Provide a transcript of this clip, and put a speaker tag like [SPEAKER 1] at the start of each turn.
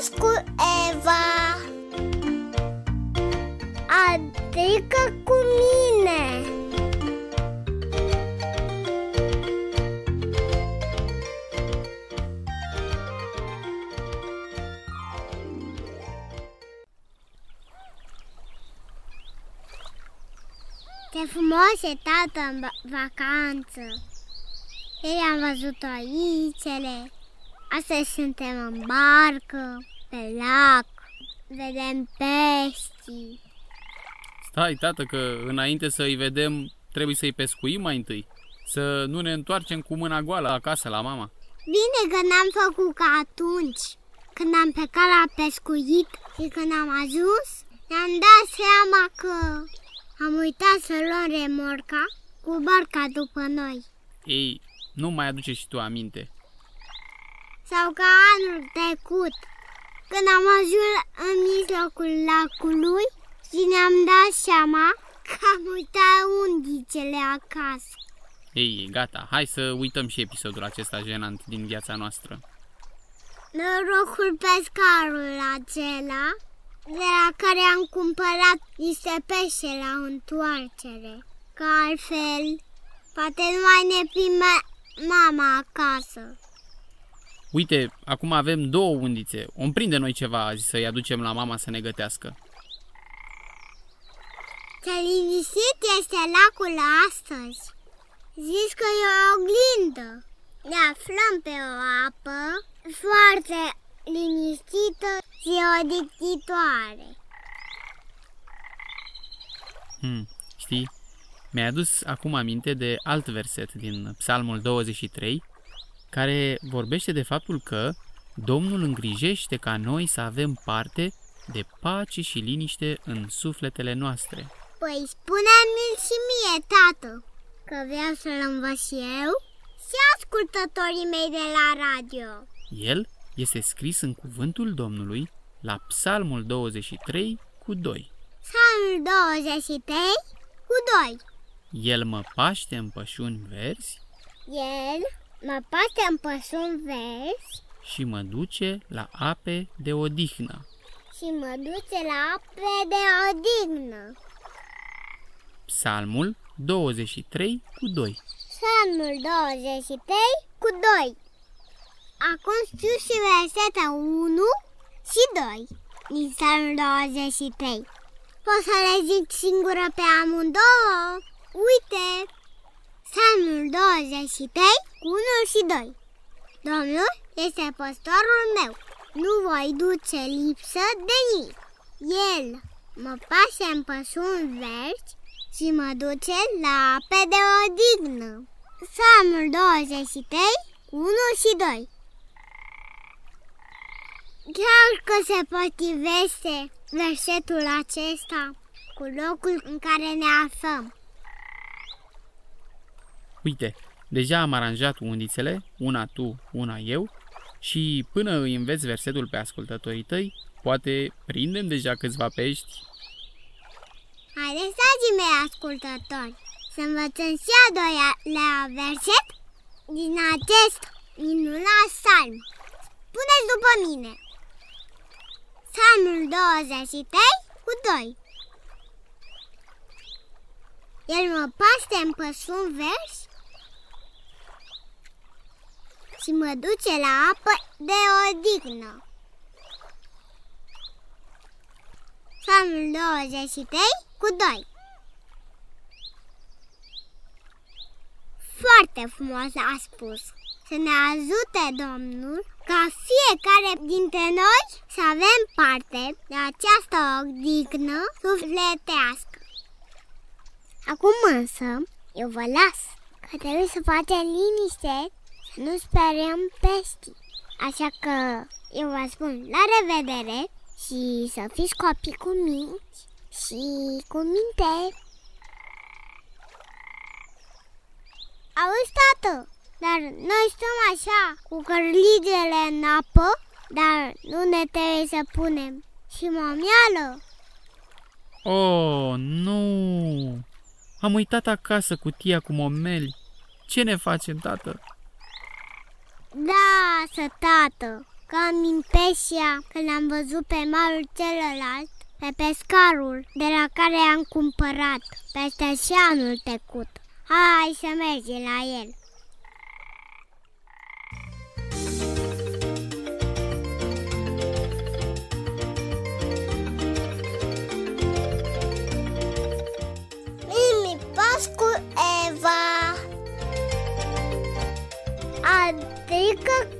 [SPEAKER 1] Nas cu Eva Adică cu mine Ce frumos e tată în vacanță! Ieri am văzut oițele, astăzi suntem în barcă pe lac Vedem pești
[SPEAKER 2] Stai, tată, că înainte să îi vedem, trebuie să-i pescuim mai întâi. Să nu ne întoarcem cu mâna goală acasă la mama.
[SPEAKER 1] Bine că n-am făcut ca atunci Când am plecat la pescuit și când am ajuns Ne-am dat seama că am uitat să luăm remorca cu barca după noi
[SPEAKER 2] Ei, nu mai aduce și tu aminte.
[SPEAKER 1] Sau ca anul trecut Când am ajuns în mijlocul lacului și ne-am dat seama că am uitat undicele acasă
[SPEAKER 2] Ei, gata, hai să uităm și episodul acesta jenant din viața noastră.
[SPEAKER 1] Norocul pescarul acela de la care am cumpărat niște pește la întoarcere. Că altfel, poate nu mai ne prime mama acasă.
[SPEAKER 2] Uite, acum avem două undițe. Om prinde noi ceva azi să-i aducem la mama să ne gătească.
[SPEAKER 1] Ce liniștit este lacul astăzi. Zici că e o oglindă. Ne aflăm pe o apă foarte liniștită și odihnitoare.
[SPEAKER 2] Hmm, știi, mi-ai adus acum aminte de alt verset din Psalmul 23, care vorbește de faptul că Domnul îngrijește ca noi să avem parte de pace și liniște în sufletele noastre.
[SPEAKER 1] Păi spune-mi și mie, tată, că vreau să-l învăț și eu și ascultătorii mei de la radio.
[SPEAKER 2] El este scris în cuvântul Domnului la Psalmul 23 cu 2.
[SPEAKER 1] Psalmul 23 cu 2.
[SPEAKER 2] El mă paște în pășuni verzi
[SPEAKER 1] El mă paște în pășuni verzi
[SPEAKER 2] și mă duce la ape de odihnă.
[SPEAKER 1] și mă duce la ape de odihnă.
[SPEAKER 2] Psalmul 23 cu 2.
[SPEAKER 1] Psalmul 23 cu 2. Acum știu și versetul 1 și 2 din Psalmul 23. Pot să le zic singură pe amândouă? Uite! Psalmul 23 cu 1 și 2. Domnul este păstorul meu. Nu voi duce lipsă de nimic. El mă pase în păsuni verzi și mă duce la ape de odihnă. Psalmul 23, 1 și 2 Chiar că se potrivește versetul acesta cu locul în care ne aflăm.
[SPEAKER 2] Uite, deja am aranjat undițele, una tu, una eu, și până îi înveți versetul pe ascultătorii tăi, poate prindem deja câțiva pești.
[SPEAKER 1] Haideți, dragii mei ascultători, să învățăm și a doilea verset din acest minunat psalm. Spuneți după mine. Psalmul 23 cu 2. El mă paște în păsuni verzi și mă duce la apă de odihnă. Psalmul 23 cu 2 Foarte frumos a spus. Să ne ajute Domnul ca fiecare dintre noi să avem parte de această odihnă sufletească. Acum însă, eu vă las că trebuie să facem liniște să nu sperăm pești. Așa că eu vă spun la revedere și să fiți copii cu minți și cu minte. Auzi, tată, dar noi stăm așa, cu cărligele în apă, dar nu ne trebuie să punem și momială.
[SPEAKER 2] Oh, nu! Am uitat acasă cutia cu momeli. Ce ne facem, tată?
[SPEAKER 1] Da, să tată, că am impresia că l-am văzut pe malul celălalt pe pescarul de la care am cumpărat peste și anul trecut. Hai să mergem la el. Eva Adică cu mine